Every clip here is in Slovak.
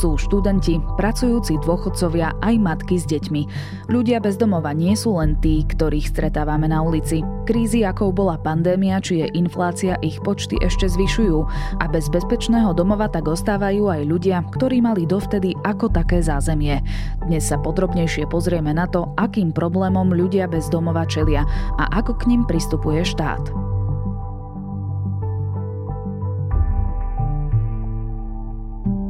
sú študenti, pracujúci dôchodcovia aj matky s deťmi. Ľudia bez domova nie sú len tí, ktorých stretávame na ulici. Krízy, ako bola pandémia či je inflácia, ich počty ešte zvyšujú a bez bezpečného domova tak ostávajú aj ľudia, ktorí mali dovtedy ako také zázemie. Dnes sa podrobnejšie pozrieme na to, akým problémom ľudia bez domova čelia a ako k ním pristupuje štát.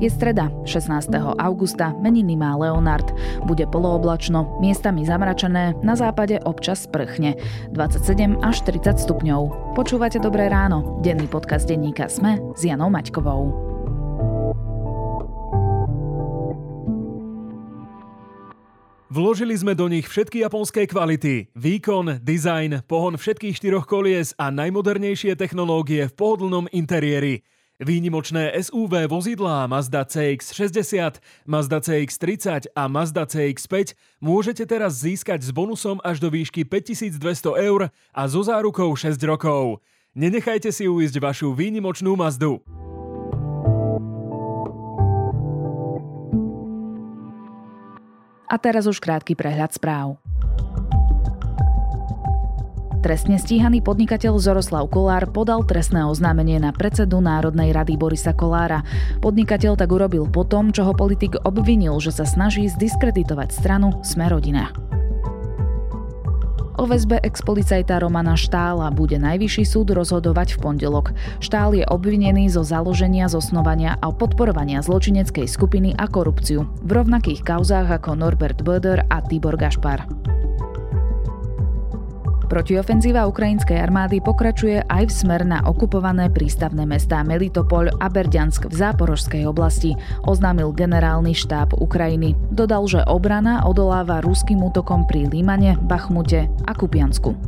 Je streda, 16. augusta, meniny má Leonard. Bude polooblačno, miestami zamračené, na západe občas sprchne. 27 až 30 stupňov. Počúvate Dobré ráno, denný podcast denníka Sme s Janou Maťkovou. Vložili sme do nich všetky japonské kvality. Výkon, dizajn, pohon všetkých štyroch kolies a najmodernejšie technológie v pohodlnom interiéri. Výnimočné SUV vozidlá Mazda CX-60, Mazda CX-30 a Mazda CX-5 môžete teraz získať s bonusom až do výšky 5200 eur a so zárukou 6 rokov. Nenechajte si uísť vašu výnimočnú Mazdu. A teraz už krátky prehľad správ. Trestne stíhaný podnikateľ Zoroslav Kolár podal trestné oznámenie na predsedu Národnej rady Borisa Kolára. Podnikateľ tak urobil po čo ho politik obvinil, že sa snaží zdiskreditovať stranu Smerodina. O väzbe ex-policajta Romana Štála bude najvyšší súd rozhodovať v pondelok. Štál je obvinený zo založenia, zosnovania a podporovania zločineckej skupiny a korupciu v rovnakých kauzách ako Norbert Böder a Tibor Gašpar. Protiofenzíva ukrajinskej armády pokračuje aj v smer na okupované prístavné mestá Melitopol a Berďansk v Záporožskej oblasti, oznámil generálny štáb Ukrajiny. Dodal, že obrana odoláva ruským útokom pri Límane, Bachmute a Kupiansku.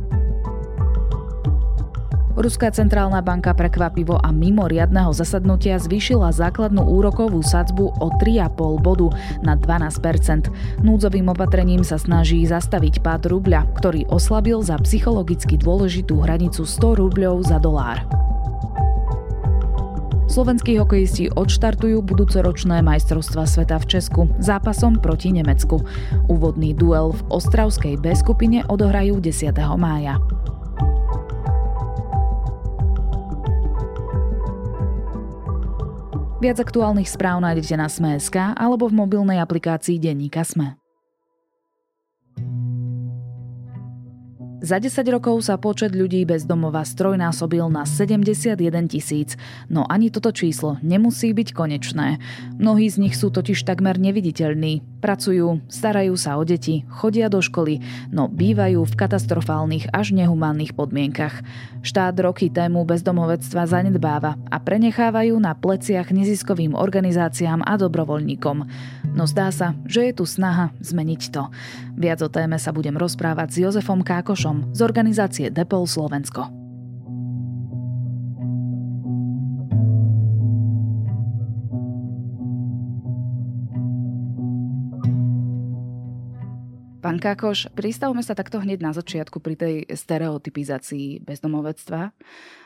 Ruská centrálna banka prekvapivo a mimo riadneho zasadnutia zvýšila základnú úrokovú sadzbu o 3,5 bodu na 12% Núdzovým opatrením sa snaží zastaviť pád rubľa, ktorý oslabil za psychologicky dôležitú hranicu 100 rubľov za dolár. Slovenskí hokejisti odštartujú budúcoročné majstrovstva sveta v Česku zápasom proti Nemecku. Úvodný duel v Ostravskej B skupine odohrajú 10. mája. Viac aktuálnych správ nájdete na Sme.sk alebo v mobilnej aplikácii Denníka Sme. Za 10 rokov sa počet ľudí bez domova strojnásobil na 71 tisíc, no ani toto číslo nemusí byť konečné. Mnohí z nich sú totiž takmer neviditeľní. Pracujú, starajú sa o deti, chodia do školy, no bývajú v katastrofálnych až nehumánnych podmienkach. Štát roky tému bezdomovectva zanedbáva a prenechávajú na pleciach neziskovým organizáciám a dobrovoľníkom. No zdá sa, že je tu snaha zmeniť to. Viac o téme sa budem rozprávať s Jozefom Kákošom, z organizácie Depol Slovensko. Pán Kákoš, pristavme sa takto hneď na začiatku pri tej stereotypizácii bezdomovectva.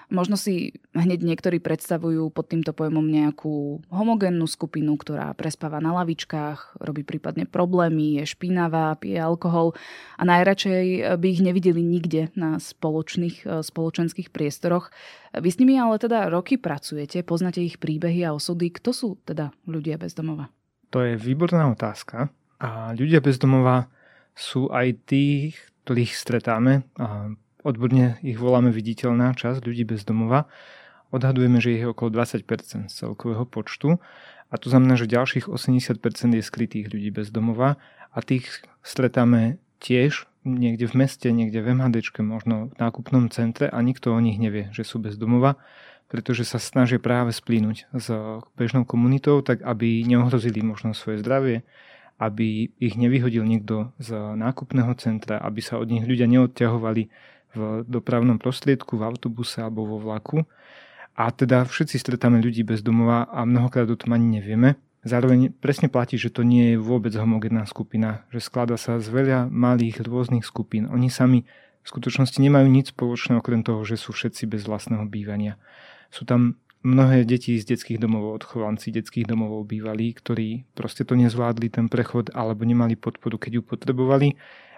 Možno si hneď niektorí predstavujú pod týmto pojmom nejakú homogénnu skupinu, ktorá prespáva na lavičkách, robí prípadne problémy, je špinavá, pije alkohol a najradšej by ich nevideli nikde na spoločných e, spoločenských priestoroch. Vy s nimi ale teda roky pracujete, poznáte ich príbehy a osudy. Kto sú teda ľudia bez domova? To je výborná otázka. A ľudia bez domova sú aj tých, ktorých stretáme odborne ich voláme viditeľná časť ľudí bez domova. Odhadujeme, že ich je okolo 20% z celkového počtu a to znamená, že ďalších 80% je skrytých ľudí bez domova a tých stretáme tiež niekde v meste, niekde v MHD, možno v nákupnom centre a nikto o nich nevie, že sú bez domova, pretože sa snažia práve splínuť s bežnou komunitou, tak aby neohrozili možno svoje zdravie, aby ich nevyhodil niekto z nákupného centra, aby sa od nich ľudia neodťahovali v dopravnom prostriedku, v autobuse alebo vo vlaku. A teda všetci stretáme ľudí bez domova a mnohokrát o tom ani nevieme. Zároveň presne platí, že to nie je vôbec homogénna skupina, že sklada sa z veľa malých rôznych skupín. Oni sami v skutočnosti nemajú nič spoločné okrem toho, že sú všetci bez vlastného bývania. Sú tam mnohé deti z detských domov, odchovanci detských domov bývali, ktorí proste to nezvládli, ten prechod, alebo nemali podporu, keď ju potrebovali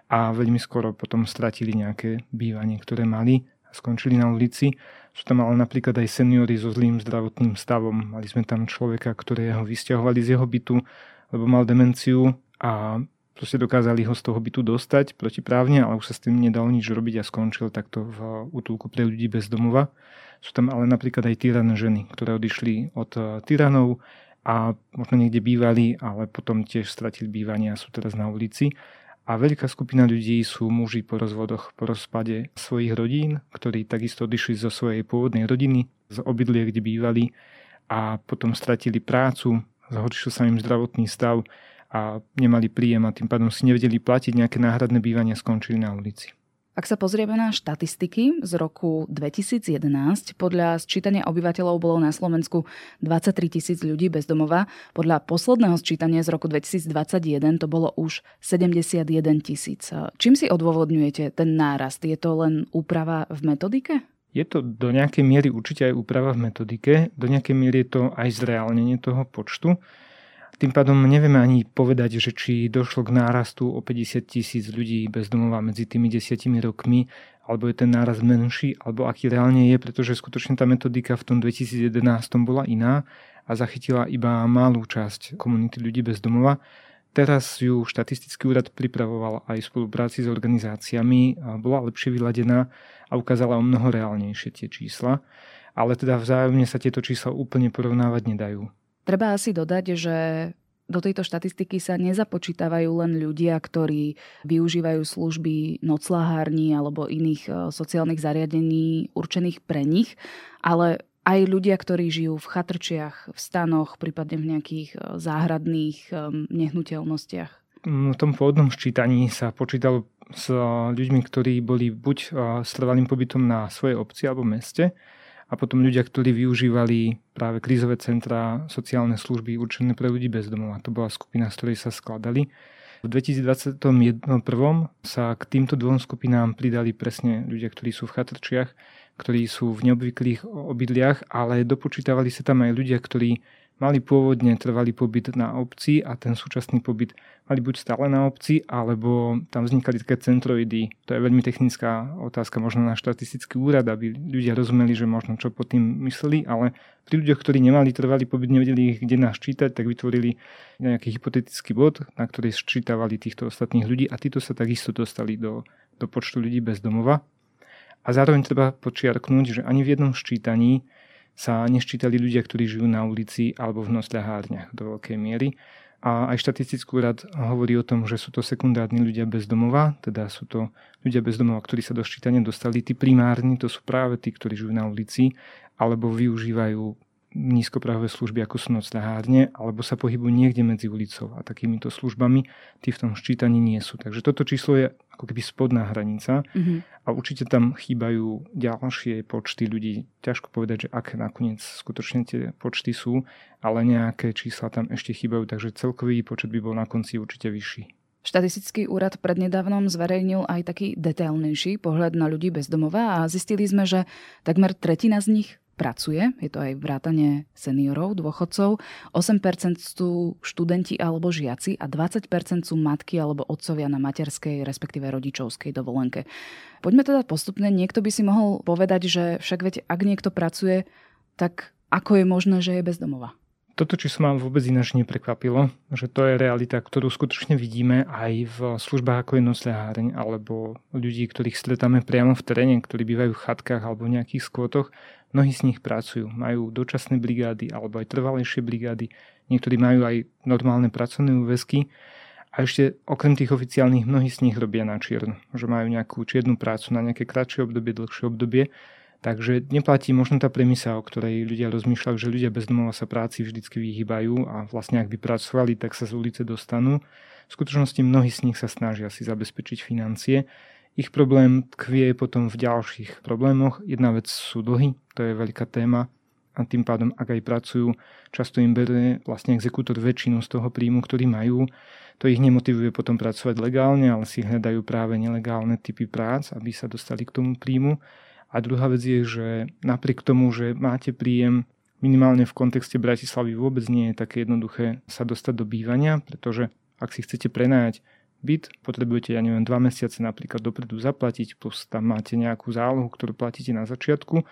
a veľmi skoro potom stratili nejaké bývanie, ktoré mali a skončili na ulici. Sú tam ale napríklad aj seniory so zlým zdravotným stavom. Mali sme tam človeka, ktorého vysťahovali z jeho bytu, lebo mal demenciu a proste dokázali ho z toho bytu dostať protiprávne, ale už sa s tým nedalo nič robiť a skončil takto v útulku pre ľudí bez domova. Sú tam ale napríklad aj tyrané ženy, ktoré odišli od eh, tyranov a možno niekde bývali, ale potom tiež stratili bývanie a sú teraz na ulici. A veľká skupina ľudí sú muži po rozvodoch, po rozpade svojich rodín, ktorí takisto odišli zo svojej pôvodnej rodiny, z obydlie, kde bývali a potom stratili prácu, zhoršil sa im zdravotný stav a nemali príjem a tým pádom si nevedeli platiť nejaké náhradné bývanie skončili na ulici. Ak sa pozrieme na štatistiky z roku 2011, podľa sčítania obyvateľov bolo na Slovensku 23 tisíc ľudí bez domova. Podľa posledného sčítania z roku 2021 to bolo už 71 tisíc. Čím si odôvodňujete ten nárast? Je to len úprava v metodike? Je to do nejakej miery určite aj úprava v metodike, do nejakej miery je to aj zreálnenie toho počtu. Tým pádom nevieme ani povedať, že či došlo k nárastu o 50 tisíc ľudí bez domova medzi tými desiatimi rokmi, alebo je ten nárast menší, alebo aký reálne je, pretože skutočne tá metodika v tom 2011 bola iná a zachytila iba malú časť komunity ľudí bez domova. Teraz ju štatistický úrad pripravoval aj v spolupráci s organizáciami, bola lepšie vyladená a ukázala o mnoho reálnejšie tie čísla, ale teda vzájomne sa tieto čísla úplne porovnávať nedajú. Treba asi dodať, že do tejto štatistiky sa nezapočítavajú len ľudia, ktorí využívajú služby noclahární alebo iných e, sociálnych zariadení určených pre nich, ale aj ľudia, ktorí žijú v chatrčiach, v stanoch, prípadne v nejakých e, záhradných e, nehnuteľnostiach. V tom pôvodnom ščítaní sa počítalo s ľuďmi, ktorí boli buď s trvalým pobytom na svojej obci alebo meste, a potom ľudia, ktorí využívali práve krízové centra, sociálne služby určené pre ľudí bez domova. To bola skupina, z ktorej sa skladali. V 2021 sa k týmto dvom skupinám pridali presne ľudia, ktorí sú v chatrčiach, ktorí sú v neobvyklých obydliach, ale dopočítavali sa tam aj ľudia, ktorí mali pôvodne trvalý pobyt na obci a ten súčasný pobyt mali buď stále na obci, alebo tam vznikali také centroidy. To je veľmi technická otázka možno na štatistický úrad, aby ľudia rozumeli, že možno čo pod tým mysleli, ale pri ľuďoch, ktorí nemali trvalý pobyt, nevedeli ich kde nás čítať, tak vytvorili nejaký hypotetický bod, na ktorý sčítavali týchto ostatných ľudí a títo sa takisto dostali do, do počtu ľudí bez domova. A zároveň treba počiarknúť, že ani v jednom ščítaní sa neščítali ľudia, ktorí žijú na ulici alebo v nosľahárniach do veľkej miery. A aj štatistický úrad hovorí o tom, že sú to sekundárni ľudia bez domova, teda sú to ľudia bez domova, ktorí sa do ščítania dostali. Tí primárni to sú práve tí, ktorí žijú na ulici alebo využívajú nízkoprahové služby, ako sú nocľahárne, alebo sa pohybujú niekde medzi ulicou a takýmito službami, tí v tom ščítaní nie sú. Takže toto číslo je ako keby spodná hranica mm-hmm. a určite tam chýbajú ďalšie počty ľudí. Ťažko povedať, že aké nakoniec skutočne tie počty sú, ale nejaké čísla tam ešte chýbajú, takže celkový počet by bol na konci určite vyšší. Štatistický úrad prednedávnom zverejnil aj taký detailnejší pohľad na ľudí bez domova a zistili sme, že takmer tretina z nich pracuje, je to aj vrátanie seniorov, dôchodcov, 8% sú študenti alebo žiaci a 20% sú matky alebo otcovia na materskej, respektíve rodičovskej dovolenke. Poďme teda postupne, niekto by si mohol povedať, že však veď ak niekto pracuje, tak ako je možné, že je bezdomová? Toto, sa ma vôbec ináč neprekvapilo, že to je realita, ktorú skutočne vidíme aj v službách ako je nocľaháreň alebo ľudí, ktorých stretáme priamo v teréne, ktorí bývajú v chatkách alebo v nejakých skvotoch, Mnohí z nich pracujú, majú dočasné brigády alebo aj trvalejšie brigády, niektorí majú aj normálne pracovné úväzky. A ešte okrem tých oficiálnych mnohí z nich robia na čierno, že majú nejakú čiernu prácu na nejaké kratšie obdobie, dlhšie obdobie. Takže neplatí možno tá premisa, o ktorej ľudia rozmýšľajú, že ľudia bez domova sa práci vždycky vyhýbajú a vlastne ak by pracovali, tak sa z ulice dostanú. V skutočnosti mnohí z nich sa snažia si zabezpečiť financie ich problém tkvie potom v ďalších problémoch. Jedna vec sú dlhy, to je veľká téma a tým pádom, ak aj pracujú, často im berie vlastne exekútor väčšinu z toho príjmu, ktorý majú. To ich nemotivuje potom pracovať legálne, ale si hľadajú práve nelegálne typy prác, aby sa dostali k tomu príjmu. A druhá vec je, že napriek tomu, že máte príjem, minimálne v kontexte Bratislavy vôbec nie je také jednoduché sa dostať do bývania, pretože ak si chcete prenajať byt, potrebujete, ja neviem, dva mesiace napríklad dopredu zaplatiť, plus tam máte nejakú zálohu, ktorú platíte na začiatku,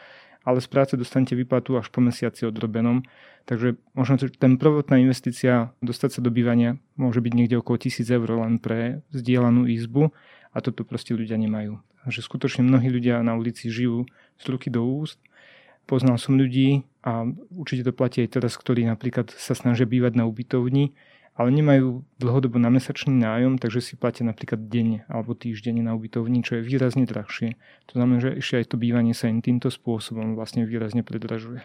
ale z práce dostanete výplatu až po mesiaci odrobenom. Takže možno ten prvotná investícia dostať sa do bývania môže byť niekde okolo 1000 eur len pre zdieľanú izbu a toto proste ľudia nemajú. Takže skutočne mnohí ľudia na ulici žijú z ruky do úst Poznal som ľudí a určite to platí aj teraz, ktorí napríklad sa snažia bývať na ubytovni, ale nemajú dlhodobo na mesačný nájom, takže si platia napríklad deň alebo týždeň na ubytovni, čo je výrazne drahšie. To znamená, že ešte aj to bývanie sa im týmto spôsobom vlastne výrazne predražuje.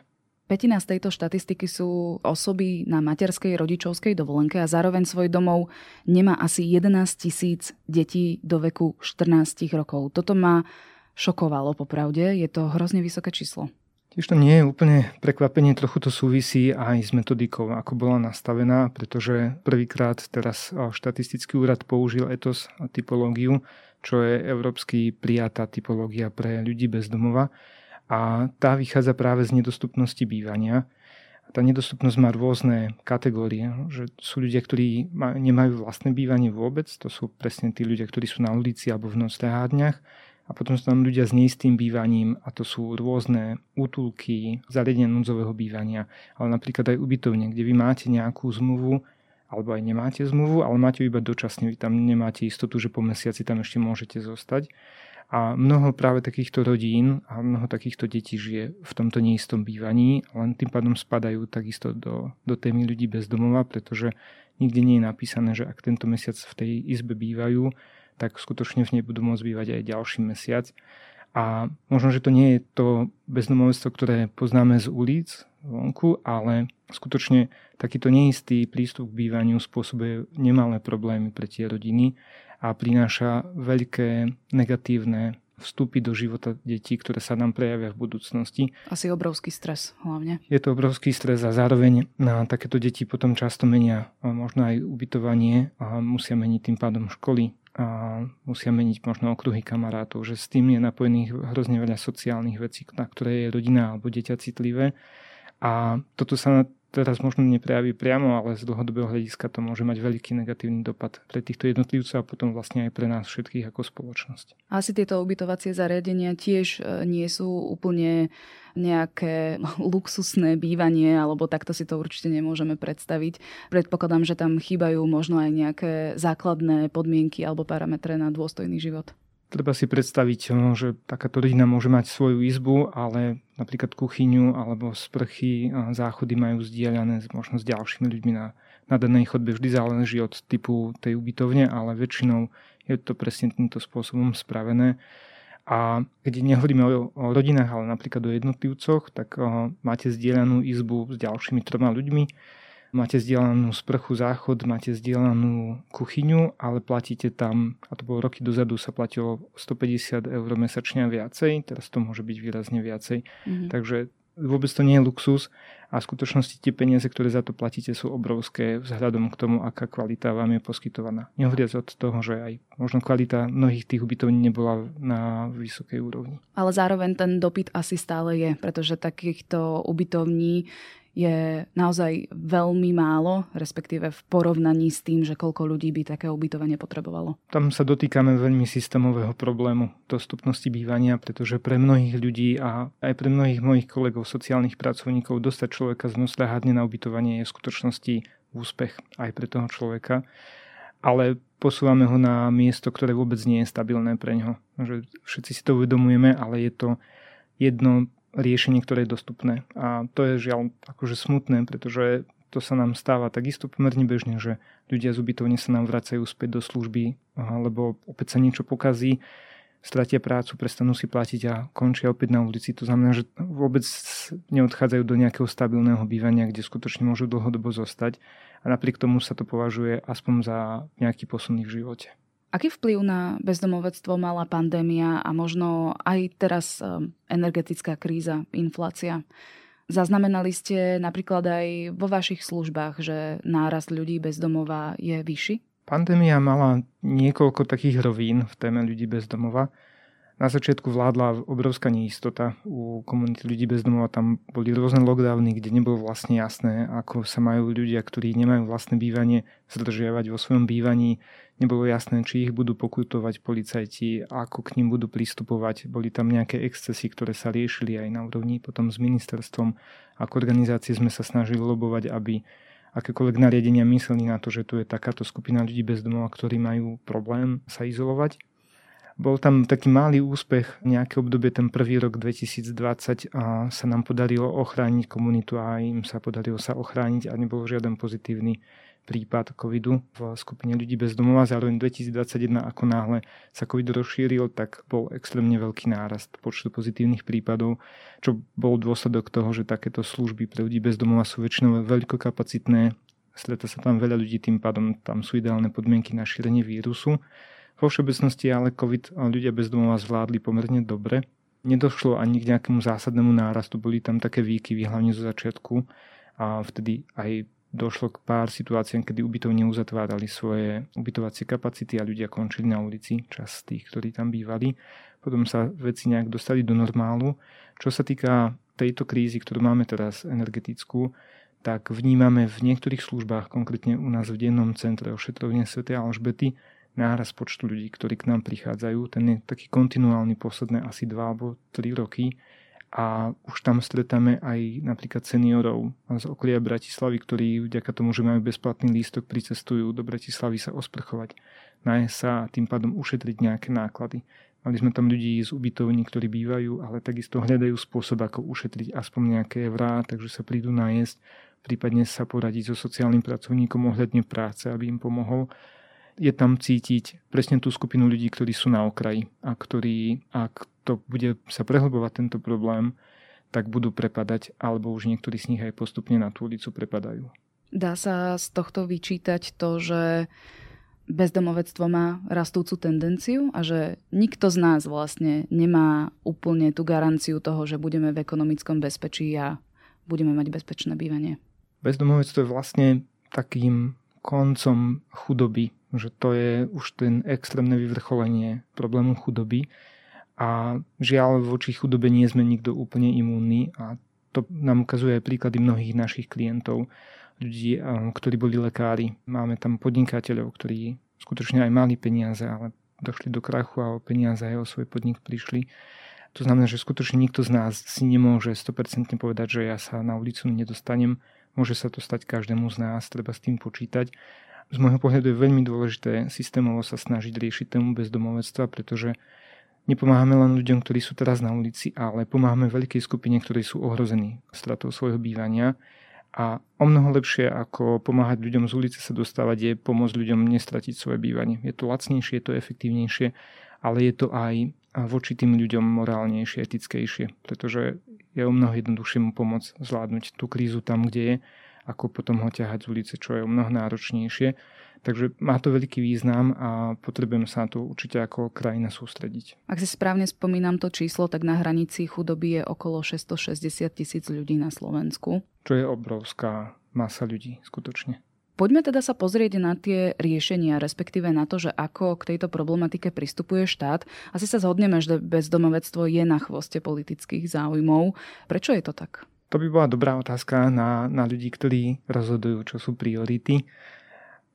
Petina z tejto štatistiky sú osoby na materskej rodičovskej dovolenke a zároveň svoj domov nemá asi 11 tisíc detí do veku 14 rokov. Toto ma šokovalo popravde, je to hrozne vysoké číslo. Tiež to nie je úplne prekvapenie, trochu to súvisí aj s metodikou, ako bola nastavená, pretože prvýkrát teraz štatistický úrad použil etos a typológiu, čo je európsky prijatá typológia pre ľudí bez domova a tá vychádza práve z nedostupnosti bývania. Tá nedostupnosť má rôzne kategórie, že sú ľudia, ktorí nemajú vlastné bývanie vôbec, to sú presne tí ľudia, ktorí sú na ulici alebo v noclehárniach, a potom sú tam ľudia s neistým bývaním a to sú rôzne útulky, zariadenia núdzového bývania, ale napríklad aj ubytovne, kde vy máte nejakú zmluvu alebo aj nemáte zmluvu, ale máte iba dočasne, vy tam nemáte istotu, že po mesiaci tam ešte môžete zostať. A mnoho práve takýchto rodín a mnoho takýchto detí žije v tomto neistom bývaní, len tým pádom spadajú takisto do, do témy ľudí bez domova, pretože nikde nie je napísané, že ak tento mesiac v tej izbe bývajú, tak skutočne v nej budú môcť bývať aj ďalší mesiac. A možno, že to nie je to bezdomovectvo, ktoré poznáme z ulic vonku, ale skutočne takýto neistý prístup k bývaniu spôsobuje nemalé problémy pre tie rodiny a prináša veľké negatívne vstúpy do života detí, ktoré sa nám prejavia v budúcnosti. Asi obrovský stres hlavne. Je to obrovský stres a zároveň na takéto deti potom často menia možno aj ubytovanie a musia meniť tým pádom školy, a musia meniť možno okruhy kamarátov, že s tým je napojených hrozne veľa sociálnych vecí, na ktoré je rodina alebo dieťa citlivé. A toto sa teraz možno neprejaví priamo, ale z dlhodobého hľadiska to môže mať veľký negatívny dopad pre týchto jednotlivcov a potom vlastne aj pre nás všetkých ako spoločnosť. Asi tieto ubytovacie zariadenia tiež e, nie sú úplne nejaké luxusné bývanie, alebo takto si to určite nemôžeme predstaviť. Predpokladám, že tam chýbajú možno aj nejaké základné podmienky alebo parametre na dôstojný život. Treba si predstaviť, no, že takáto rodina môže mať svoju izbu, ale napríklad kuchyňu alebo sprchy, a záchody majú zdieľané možno s ďalšími ľuďmi na, na danej chodbe. Vždy záleží od typu tej ubytovne, ale väčšinou je to presne týmto spôsobom spravené. A keď nehovoríme o, o rodinách, ale napríklad o jednotlivcoch, tak o, máte zdieľanú izbu s ďalšími troma ľuďmi máte zdieľanú sprchu záchod, máte zdieľanú kuchyňu, ale platíte tam, a to bolo roky dozadu, sa platilo 150 eur mesačne a viacej, teraz to môže byť výrazne viacej. Mm-hmm. Takže vôbec to nie je luxus a v skutočnosti tie peniaze, ktoré za to platíte, sú obrovské vzhľadom k tomu, aká kvalita vám je poskytovaná. Nehovoriac od toho, že aj možno kvalita mnohých tých ubytovní nebola na vysokej úrovni. Ale zároveň ten dopyt asi stále je, pretože takýchto ubytovní je naozaj veľmi málo, respektíve v porovnaní s tým, že koľko ľudí by také ubytovanie potrebovalo. Tam sa dotýkame veľmi systémového problému dostupnosti bývania, pretože pre mnohých ľudí a aj pre mnohých mojich kolegov sociálnych pracovníkov dostať človeka z nosľahárne na ubytovanie je v skutočnosti úspech aj pre toho človeka. Ale posúvame ho na miesto, ktoré vôbec nie je stabilné pre ňo. Všetci si to uvedomujeme, ale je to jedno riešenie, ktoré je dostupné. A to je žiaľ akože smutné, pretože to sa nám stáva takisto pomerne bežne, že ľudia z ubytovne sa nám vracajú späť do služby, lebo opäť sa niečo pokazí, stratia prácu, prestanú si platiť a končia opäť na ulici. To znamená, že vôbec neodchádzajú do nejakého stabilného bývania, kde skutočne môžu dlhodobo zostať a napriek tomu sa to považuje aspoň za nejaký posun v živote. Aký vplyv na bezdomovectvo mala pandémia a možno aj teraz um, energetická kríza, inflácia? Zaznamenali ste napríklad aj vo vašich službách, že nárast ľudí bez domova je vyšší? Pandémia mala niekoľko takých rovín v téme ľudí bez domova. Na začiatku vládla obrovská neistota u komunity ľudí bez domova. Tam boli rôzne lockdowny, kde nebolo vlastne jasné, ako sa majú ľudia, ktorí nemajú vlastné bývanie, zdržiavať vo svojom bývaní. Nebolo jasné, či ich budú pokutovať policajti, ako k ním budú pristupovať. Boli tam nejaké excesy, ktoré sa riešili aj na úrovni potom s ministerstvom. Ako organizácie sme sa snažili lobovať, aby akékoľvek nariadenia mysleli na to, že tu je takáto skupina ľudí bez domova, ktorí majú problém sa izolovať bol tam taký malý úspech, nejaké obdobie, ten prvý rok 2020 a sa nám podarilo ochrániť komunitu a im sa podarilo sa ochrániť a nebol žiaden pozitívny prípad covidu v skupine ľudí bez domova. Zároveň 2021, ako náhle sa covid rozšíril, tak bol extrémne veľký nárast počtu pozitívnych prípadov, čo bol dôsledok toho, že takéto služby pre ľudí bez domova sú väčšinou veľkokapacitné, streta sa tam veľa ľudí, tým pádom tam sú ideálne podmienky na šírenie vírusu. Vo všeobecnosti ale COVID ľudia bez domova zvládli pomerne dobre. Nedošlo ani k nejakému zásadnému nárastu, boli tam také výkyvy, hlavne zo začiatku a vtedy aj došlo k pár situáciám, kedy ubytovne uzatvárali svoje ubytovacie kapacity a ľudia končili na ulici, čas tých, ktorí tam bývali. Potom sa veci nejak dostali do normálu. Čo sa týka tejto krízy, ktorú máme teraz energetickú, tak vnímame v niektorých službách, konkrétne u nás v dennom centre ošetrovne Sv. Alžbety, náraz počtu ľudí, ktorí k nám prichádzajú. Ten je taký kontinuálny posledné asi 2 alebo 3 roky a už tam stretáme aj napríklad seniorov z okolia Bratislavy, ktorí vďaka tomu, že majú bezplatný lístok, pricestujú do Bratislavy sa osprchovať, nájsť sa a tým pádom ušetriť nejaké náklady. Mali sme tam ľudí z ubytovní, ktorí bývajú, ale takisto hľadajú spôsob, ako ušetriť aspoň nejaké eurá, takže sa prídu nájsť, prípadne sa poradiť so sociálnym pracovníkom ohľadne práce, aby im pomohol je tam cítiť presne tú skupinu ľudí, ktorí sú na okraji a ktorí, ak to bude sa prehlbovať tento problém, tak budú prepadať, alebo už niektorí z nich aj postupne na tú ulicu prepadajú. Dá sa z tohto vyčítať to, že bezdomovectvo má rastúcu tendenciu a že nikto z nás vlastne nemá úplne tú garanciu toho, že budeme v ekonomickom bezpečí a budeme mať bezpečné bývanie. Bezdomovectvo je vlastne takým koncom chudoby že to je už ten extrémne vyvrcholenie problému chudoby a žiaľ voči chudobe nie sme nikto úplne imúnny a to nám ukazuje aj príklady mnohých našich klientov, ľudí, ktorí boli lekári. Máme tam podnikateľov, ktorí skutočne aj mali peniaze, ale došli do krachu a o peniaze aj o svoj podnik prišli. To znamená, že skutočne nikto z nás si nemôže 100% povedať, že ja sa na ulicu nedostanem. Môže sa to stať každému z nás, treba s tým počítať z môjho pohľadu je veľmi dôležité systémovo sa snažiť riešiť tému bezdomovectva, pretože nepomáhame len ľuďom, ktorí sú teraz na ulici, ale pomáhame veľkej skupine, ktorí sú ohrození stratou svojho bývania. A o mnoho lepšie ako pomáhať ľuďom z ulice sa dostávať je pomôcť ľuďom nestratiť svoje bývanie. Je to lacnejšie, je to efektívnejšie, ale je to aj voči tým ľuďom morálnejšie, etickejšie, pretože je o mnoho jednoduchšie mu pomôcť zvládnuť tú krízu tam, kde je, ako potom ho ťahať z ulice, čo je o mnoho náročnejšie. Takže má to veľký význam a potrebujeme sa na to určite ako krajina sústrediť. Ak si správne spomínam to číslo, tak na hranici chudoby je okolo 660 tisíc ľudí na Slovensku. Čo je obrovská masa ľudí, skutočne. Poďme teda sa pozrieť na tie riešenia, respektíve na to, že ako k tejto problematike pristupuje štát. Asi sa zhodneme, že bezdomovectvo je na chvoste politických záujmov. Prečo je to tak? To by bola dobrá otázka na, na ľudí, ktorí rozhodujú, čo sú priority.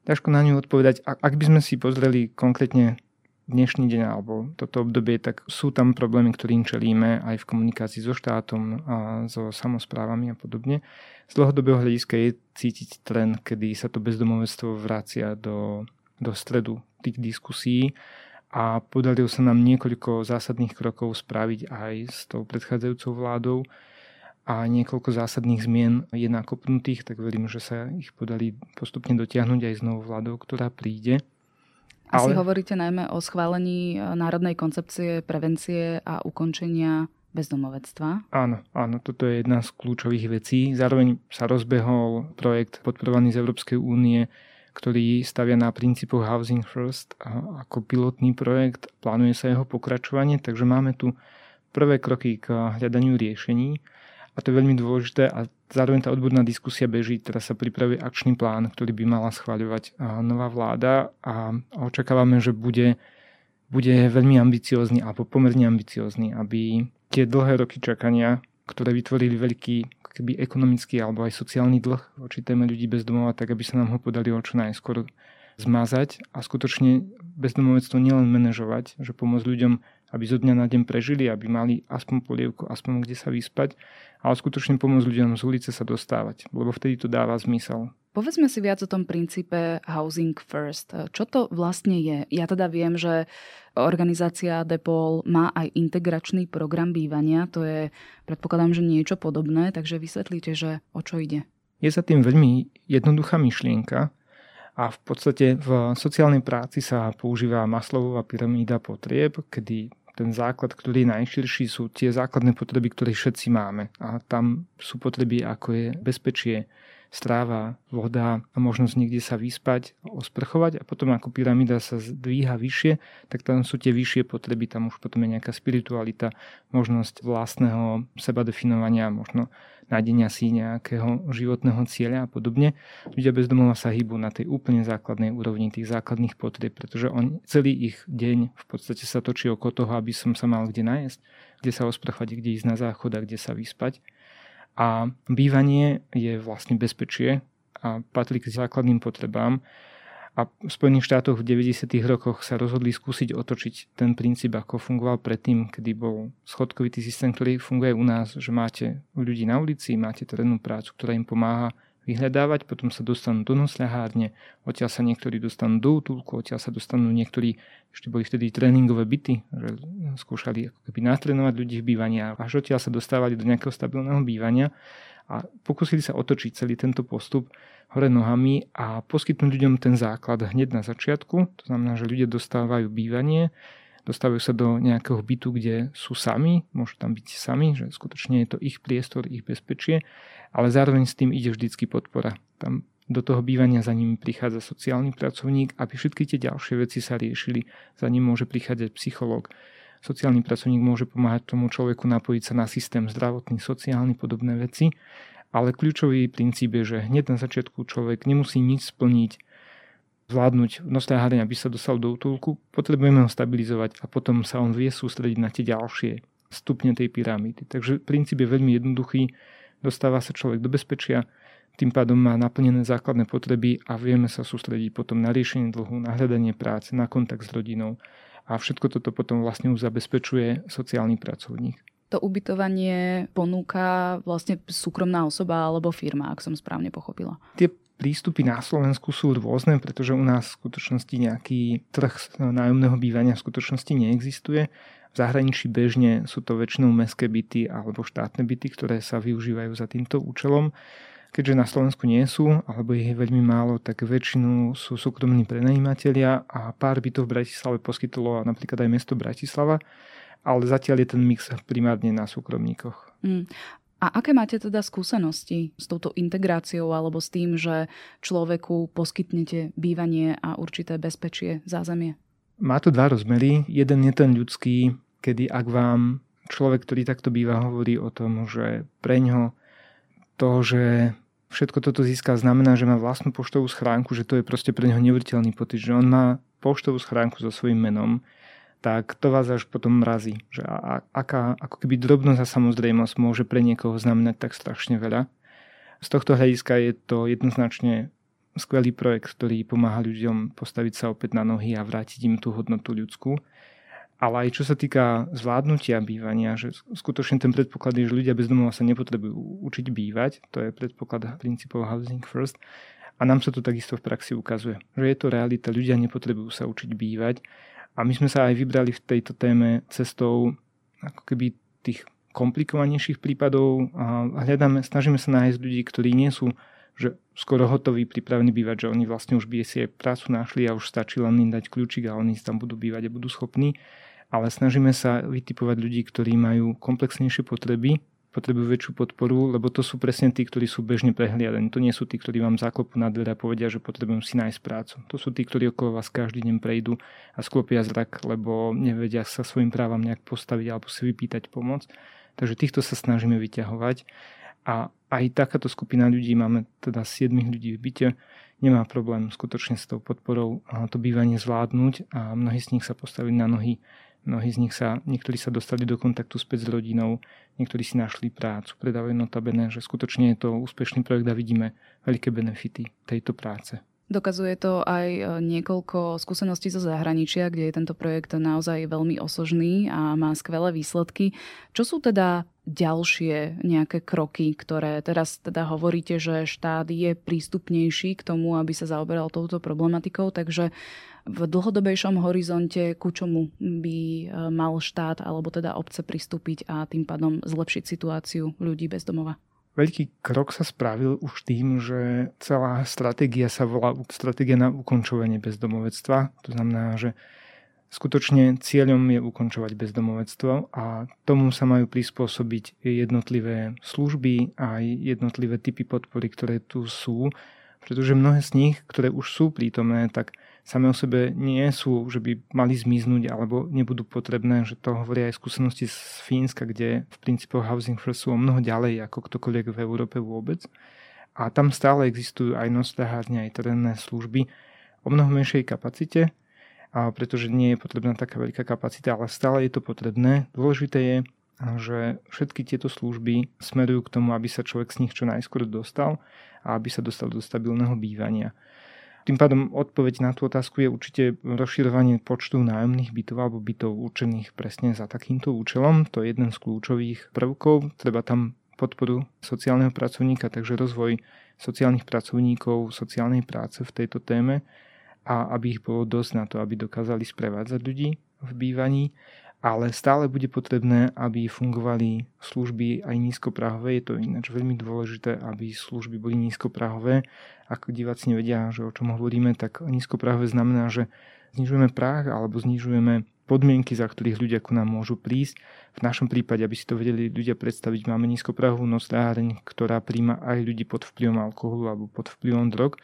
Ťažko na ňu odpovedať. Ak by sme si pozreli konkrétne dnešný deň alebo toto obdobie, tak sú tam problémy, ktorým čelíme aj v komunikácii so štátom a so samozprávami a podobne. Z dlhodobého hľadiska je cítiť trend, kedy sa to bezdomovectvo vracia do, do stredu tých diskusí a podarilo sa nám niekoľko zásadných krokov spraviť aj s tou predchádzajúcou vládou a niekoľko zásadných zmien je nakopnutých, tak verím, že sa ich podali postupne dotiahnuť aj s novou vládou, ktorá príde. Asi Ale... hovoríte najmä o schválení e, národnej koncepcie prevencie a ukončenia bezdomovectva. Áno, áno, toto je jedna z kľúčových vecí. Zároveň sa rozbehol projekt podporovaný z Európskej únie, ktorý stavia na princípoch Housing First ako pilotný projekt. Plánuje sa jeho pokračovanie, takže máme tu prvé kroky k hľadaniu riešení. A to je veľmi dôležité a zároveň tá odborná diskusia beží. Teraz sa pripravuje akčný plán, ktorý by mala schváľovať nová vláda a očakávame, že bude bude veľmi ambiciózny alebo pomerne ambiciózny, aby tie dlhé roky čakania, ktoré vytvorili veľký keby ekonomický alebo aj sociálny dlh voči téme ľudí bez domova, tak aby sa nám ho podarilo čo najskôr zmazať a skutočne bezdomovectvo nielen manažovať, že pomôcť ľuďom, aby zo dňa na deň prežili, aby mali aspoň polievku, aspoň kde sa vyspať, ale skutočne pomôcť ľuďom z ulice sa dostávať, lebo vtedy to dáva zmysel. Povedzme si viac o tom princípe Housing First. Čo to vlastne je? Ja teda viem, že organizácia Depol má aj integračný program bývania. To je, predpokladám, že niečo podobné, takže vysvetlíte, že o čo ide. Je za tým veľmi jednoduchá myšlienka a v podstate v sociálnej práci sa používa Maslowová pyramída potrieb, kedy ten základ, ktorý je najširší, sú tie základné potreby, ktoré všetci máme. A tam sú potreby, ako je bezpečie, stráva, voda a možnosť niekde sa vyspať, osprchovať a potom ako pyramída sa zdvíha vyššie, tak tam sú tie vyššie potreby, tam už potom je nejaká spiritualita, možnosť vlastného seba definovania, možno nájdenia si nejakého životného cieľa a podobne. Ľudia bez domova sa hýbu na tej úplne základnej úrovni tých základných potrieb, pretože on, celý ich deň v podstate sa točí okolo toho, aby som sa mal kde nájsť, kde sa osprchovať, kde ísť na záchod a kde sa vyspať. A bývanie je vlastne bezpečie a patrí k základným potrebám. A v Spojených štátoch v 90. rokoch sa rozhodli skúsiť otočiť ten princíp, ako fungoval predtým, kedy bol schodkovitý systém, ktorý funguje u nás, že máte ľudí na ulici, máte terénnu prácu, ktorá im pomáha vyhľadávať, potom sa dostanú do nosľahárne, odtiaľ sa niektorí dostanú do útulku, odtiaľ sa dostanú niektorí, ešte boli vtedy tréningové byty, že skúšali ako keby natrénovať ľudí v bývaní a až odtiaľ sa dostávali do nejakého stabilného bývania a pokúsili sa otočiť celý tento postup hore nohami a poskytnúť ľuďom ten základ hneď na začiatku. To znamená, že ľudia dostávajú bývanie, dostávajú sa do nejakého bytu, kde sú sami, môžu tam byť sami, že skutočne je to ich priestor, ich bezpečie, ale zároveň s tým ide vždycky podpora. Tam do toho bývania za nimi prichádza sociálny pracovník, aby všetky tie ďalšie veci sa riešili. Za ním môže prichádzať psychológ. Sociálny pracovník môže pomáhať tomu človeku napojiť sa na systém zdravotný, sociálny, podobné veci. Ale kľúčový princíp je, že hneď na začiatku človek nemusí nič splniť, zvládnuť nosné hárenie, aby sa dostal do útulku, potrebujeme ho stabilizovať a potom sa on vie sústrediť na tie ďalšie stupne tej pyramídy. Takže princíp je veľmi jednoduchý, dostáva sa človek do bezpečia, tým pádom má naplnené základné potreby a vieme sa sústrediť potom na riešenie dlhu, na hľadanie práce, na kontakt s rodinou a všetko toto potom vlastne už zabezpečuje sociálny pracovník. To ubytovanie ponúka vlastne súkromná osoba alebo firma, ak som správne pochopila. Tie prístupy na Slovensku sú rôzne, pretože u nás v skutočnosti nejaký trh nájomného bývania v skutočnosti neexistuje. V zahraničí bežne sú to väčšinou mestské byty alebo štátne byty, ktoré sa využívajú za týmto účelom. Keďže na Slovensku nie sú, alebo ich je veľmi málo, tak väčšinu sú súkromní prenajímatelia a pár bytov v Bratislave poskytlo napríklad aj mesto Bratislava, ale zatiaľ je ten mix primárne na súkromníkoch. Mm. A aké máte teda skúsenosti s touto integráciou alebo s tým, že človeku poskytnete bývanie a určité bezpečie, zázemie? Má to dva rozmery. Jeden je ten ľudský, kedy ak vám človek, ktorý takto býva, hovorí o tom, že pre ňo to, že všetko toto získa, znamená, že má vlastnú poštovú schránku, že to je proste pre neho neuveriteľný pocit, že on má poštovú schránku so svojím menom, tak to vás až potom mrazí. Že a, aká, ako keby drobnosť a samozrejmosť môže pre niekoho znamenať tak strašne veľa. Z tohto hľadiska je to jednoznačne skvelý projekt, ktorý pomáha ľuďom postaviť sa opäť na nohy a vrátiť im tú hodnotu ľudskú. Ale aj čo sa týka zvládnutia bývania, že skutočne ten predpoklad je, že ľudia bez domova sa nepotrebujú učiť bývať, to je predpoklad princípov Housing First. A nám sa to takisto v praxi ukazuje, že je to realita, ľudia nepotrebujú sa učiť bývať a my sme sa aj vybrali v tejto téme cestou ako keby tých komplikovanejších prípadov a hľadáme, snažíme sa nájsť ľudí, ktorí nie sú že skoro hotoví, pripravení bývať, že oni vlastne už by si aj prácu našli a už stačí len im dať kľúčik a oni tam budú bývať a budú schopní. Ale snažíme sa vytipovať ľudí, ktorí majú komplexnejšie potreby potrebujú väčšiu podporu, lebo to sú presne tí, ktorí sú bežne prehliadaní. To nie sú tí, ktorí vám zaklopú na dvere a povedia, že potrebujem si nájsť prácu. To sú tí, ktorí okolo vás každý deň prejdú a sklopia zrak, lebo nevedia sa svojim právam nejak postaviť alebo si vypýtať pomoc. Takže týchto sa snažíme vyťahovať. A aj takáto skupina ľudí, máme teda 7 ľudí v byte, nemá problém skutočne s tou podporou to bývanie zvládnuť a mnohí z nich sa postavili na nohy Mnohí z nich sa, niektorí sa dostali do kontaktu späť s rodinou, niektorí si našli prácu, predávajú notabene, že skutočne je to úspešný projekt a vidíme veľké benefity tejto práce. Dokazuje to aj e, niekoľko skúseností zo zahraničia, kde je tento projekt naozaj veľmi osožný a má skvelé výsledky. Čo sú teda ďalšie nejaké kroky, ktoré teraz teda hovoríte, že štát je prístupnejší k tomu, aby sa zaoberal touto problematikou, takže v dlhodobejšom horizonte ku čomu by e, mal štát alebo teda obce pristúpiť a tým pádom zlepšiť situáciu ľudí bez domova? Veľký krok sa spravil už tým, že celá stratégia sa volá stratégia na ukončovanie bezdomovectva. To znamená, že skutočne cieľom je ukončovať bezdomovectvo a tomu sa majú prispôsobiť jednotlivé služby a jednotlivé typy podpory, ktoré tu sú, pretože mnohé z nich, ktoré už sú prítomné, tak same o sebe nie sú, že by mali zmiznúť alebo nebudú potrebné, že to hovoria aj skúsenosti z Fínska, kde v princípe Housing First sú o mnoho ďalej ako ktokoľvek v Európe vôbec. A tam stále existujú aj nostahárne, aj terénne služby o mnoho menšej kapacite, a pretože nie je potrebná taká veľká kapacita, ale stále je to potrebné. Dôležité je, že všetky tieto služby smerujú k tomu, aby sa človek z nich čo najskôr dostal a aby sa dostal do stabilného bývania. Tým pádom odpoveď na tú otázku je určite rozširovanie počtu nájomných bytov alebo bytov určených presne za takýmto účelom. To je jeden z kľúčových prvkov. Treba tam podporu sociálneho pracovníka, takže rozvoj sociálnych pracovníkov, sociálnej práce v tejto téme a aby ich bolo dosť na to, aby dokázali sprevádzať ľudí v bývaní ale stále bude potrebné, aby fungovali služby aj nízkoprahové. Je to ináč veľmi dôležité, aby služby boli nízkoprahové. Ak diváci nevedia, že o čom hovoríme, tak nízkoprahové znamená, že znižujeme práh alebo znižujeme podmienky, za ktorých ľudia ku nám môžu prísť. V našom prípade, aby si to vedeli ľudia predstaviť, máme nízkoprahovú nocľaháreň, ktorá príjma aj ľudí pod vplyvom alkoholu alebo pod vplyvom drog,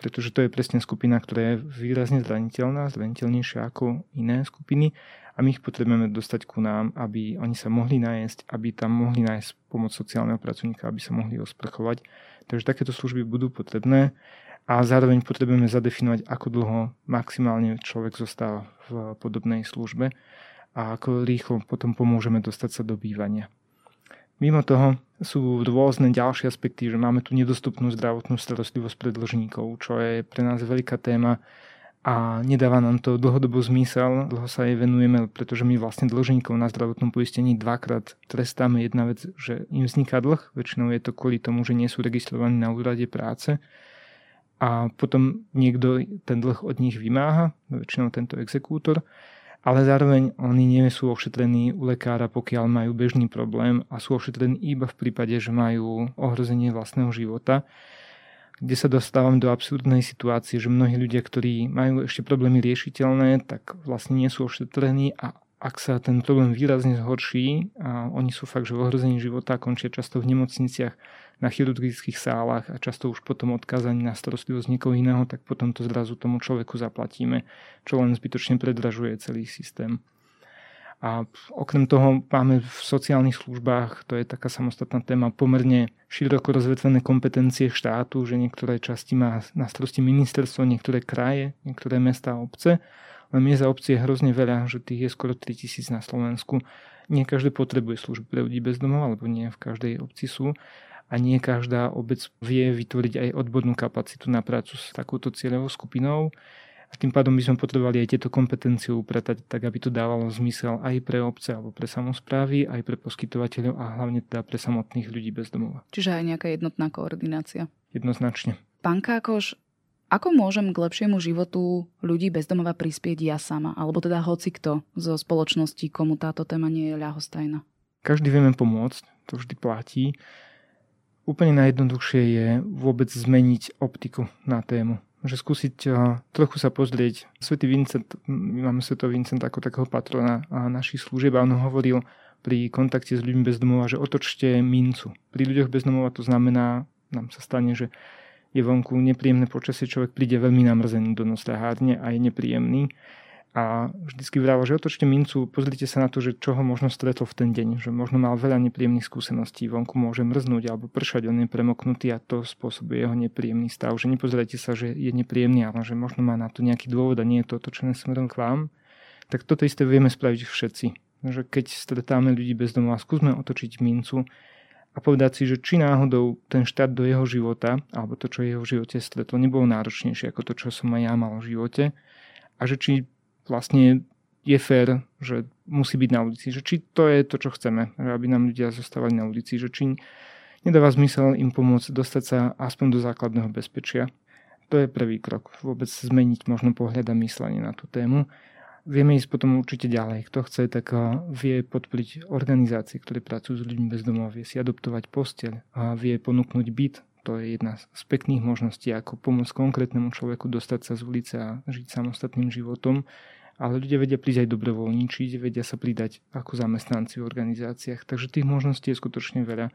pretože to je presne skupina, ktorá je výrazne zraniteľná, zraniteľnejšia ako iné skupiny a my ich potrebujeme dostať ku nám, aby oni sa mohli nájsť, aby tam mohli nájsť pomoc sociálneho pracovníka, aby sa mohli osprchovať. Takže takéto služby budú potrebné a zároveň potrebujeme zadefinovať, ako dlho maximálne človek zostáva v podobnej službe a ako rýchlo potom pomôžeme dostať sa do bývania. Mimo toho sú rôzne ďalšie aspekty, že máme tu nedostupnú zdravotnú starostlivosť pre dlžníkov, čo je pre nás veľká téma a nedáva nám to dlhodobo zmysel, dlho sa jej venujeme, pretože my vlastne dlžníkov na zdravotnom poistení dvakrát trestáme. Jedna vec, že im vzniká dlh, väčšinou je to kvôli tomu, že nie sú registrovaní na úrade práce a potom niekto ten dlh od nich vymáha, väčšinou tento exekútor, ale zároveň oni nie sú ošetrení u lekára, pokiaľ majú bežný problém a sú ošetrení iba v prípade, že majú ohrozenie vlastného života kde sa dostávam do absurdnej situácie, že mnohí ľudia, ktorí majú ešte problémy riešiteľné, tak vlastne nie sú ošetrení a ak sa ten problém výrazne zhorší a oni sú fakt, že v ohrození života končia často v nemocniciach, na chirurgických sálach a často už potom odkázaní na starostlivosť niekoho iného, tak potom to zrazu tomu človeku zaplatíme, čo len zbytočne predražuje celý systém. A okrem toho máme v sociálnych službách, to je taká samostatná téma, pomerne široko rozvetvené kompetencie štátu, že niektoré časti má na starosti ministerstvo, niektoré kraje, niektoré mesta a obce. Len miest a obcí je hrozne veľa, že tých je skoro 3000 na Slovensku. Nie každý potrebuje služby pre ľudí bez domov, alebo nie v každej obci sú a nie každá obec vie vytvoriť aj odbornú kapacitu na prácu s takouto cieľovou skupinou. A tým pádom by sme potrebovali aj tieto kompetencie upratať tak, aby to dávalo zmysel aj pre obce alebo pre samozprávy, aj pre poskytovateľov a hlavne teda pre samotných ľudí bez domova. Čiže aj nejaká jednotná koordinácia. Jednoznačne. Pán Kákoš, ako môžem k lepšiemu životu ľudí bez domova prispieť ja sama, alebo teda hoci kto zo spoločnosti, komu táto téma nie je ľahostajná? Každý vieme pomôcť, to vždy platí. Úplne najjednoduchšie je vôbec zmeniť optiku na tému že skúsiť eh, trochu sa pozrieť. Svetý Vincent, my máme Svetého Vincent ako takého patrona našich služieb a on hovoril pri kontakte s ľuďmi bez domova, že otočte mincu. Pri ľuďoch bez domova to znamená, nám sa stane, že je vonku nepríjemné počasie, človek príde veľmi namrzený do nosľahárne a je nepríjemný. A vždycky vravel, že otočte mincu, pozrite sa na to, že čo ho možno stretlo v ten deň, že možno mal veľa nepríjemných skúseností, vonku môže mrznúť alebo pršať, on je premoknutý a to spôsobuje jeho nepríjemný stav. Že nepozerajte sa, že je nepríjemný, ale že možno má na to nejaký dôvod a nie je to otočené smerom k vám. Tak toto isté vieme spraviť všetci. Že keď stretáme ľudí bez domova, skúsme otočiť mincu a povedať si, že či náhodou ten štát do jeho života, alebo to, čo jeho v živote stretlo, nebolo náročnejšie ako to, čo som aj ja mal v živote a že či vlastne je fér, že musí byť na ulici. Že či to je to, čo chceme, aby nám ľudia zostávali na ulici. Že či nedáva zmysel im pomôcť dostať sa aspoň do základného bezpečia. To je prvý krok. Vôbec zmeniť možno pohľad a myslenie na tú tému. Vieme ísť potom určite ďalej. Kto chce, tak vie podporiť organizácie, ktoré pracujú s ľuďmi bez domov, vie si adoptovať posteľ a vie ponúknuť byt. To je jedna z pekných možností, ako pomôcť konkrétnemu človeku dostať sa z ulice a žiť samostatným životom ale ľudia vedia prísť aj dobrovoľníčiť, vedia sa pridať ako zamestnanci v organizáciách, takže tých možností je skutočne veľa.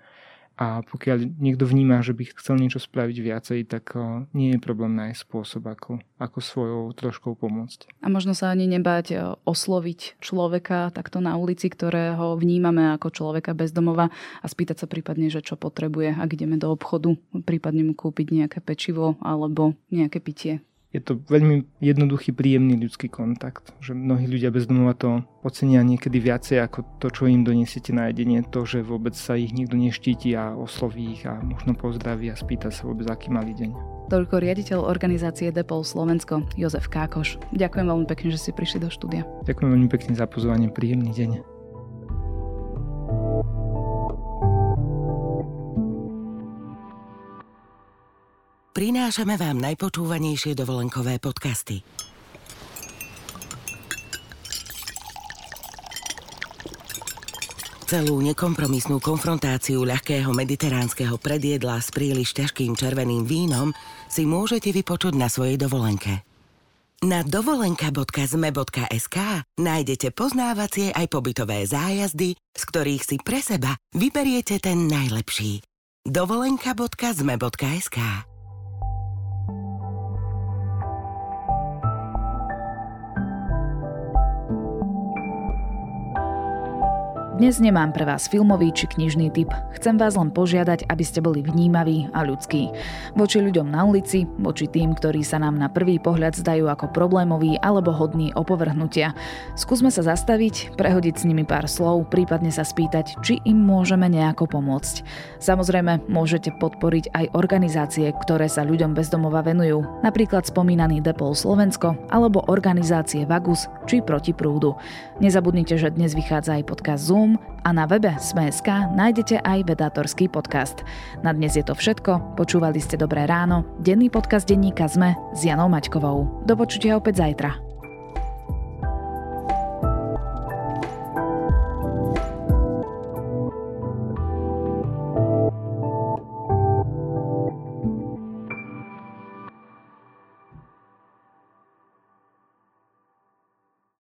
A pokiaľ niekto vníma, že by chcel niečo spraviť viacej, tak nie je problém nájsť spôsob, ako, ako svojou troškou pomôcť. A možno sa ani nebáť osloviť človeka takto na ulici, ktorého vnímame ako človeka bezdomova a spýtať sa prípadne, že čo potrebuje, ak ideme do obchodu, prípadne mu kúpiť nejaké pečivo alebo nejaké pitie je to veľmi jednoduchý, príjemný ľudský kontakt. Že mnohí ľudia bez domova to ocenia niekedy viacej ako to, čo im donesiete na jedenie. To, že vôbec sa ich nikto neštíti a osloví ich a možno pozdraví a spýta sa vôbec, aký mali deň. Toľko riaditeľ organizácie Depol Slovensko, Jozef Kákoš. Ďakujem veľmi pekne, že ste prišli do štúdia. Ďakujem veľmi pekne za pozvanie. Príjemný deň. Prinášame vám najpočúvanejšie dovolenkové podcasty. Celú nekompromisnú konfrontáciu ľahkého mediteránskeho predjedla s príliš ťažkým červeným vínom si môžete vypočuť na svojej dovolenke. Na dovolenka.zme.sk nájdete poznávacie aj pobytové zájazdy, z ktorých si pre seba vyberiete ten najlepší. dovolenka.zme.sk Dnes nemám pre vás filmový či knižný typ. Chcem vás len požiadať, aby ste boli vnímaví a ľudskí. Voči ľuďom na ulici, voči tým, ktorí sa nám na prvý pohľad zdajú ako problémoví alebo hodní opovrhnutia. Skúsme sa zastaviť, prehodiť s nimi pár slov, prípadne sa spýtať, či im môžeme nejako pomôcť. Samozrejme, môžete podporiť aj organizácie, ktoré sa ľuďom bezdomova venujú, napríklad spomínaný Depol Slovensko alebo organizácie Vagus či Proti prúdu. Nezabudnite, že dnes vychádza aj podcast Zoom, a na webe Sme.sk nájdete aj vedátorský podcast. Na dnes je to všetko, počúvali ste Dobré ráno, denný podcast denníka Sme s Janou Maťkovou. Do počutia opäť zajtra.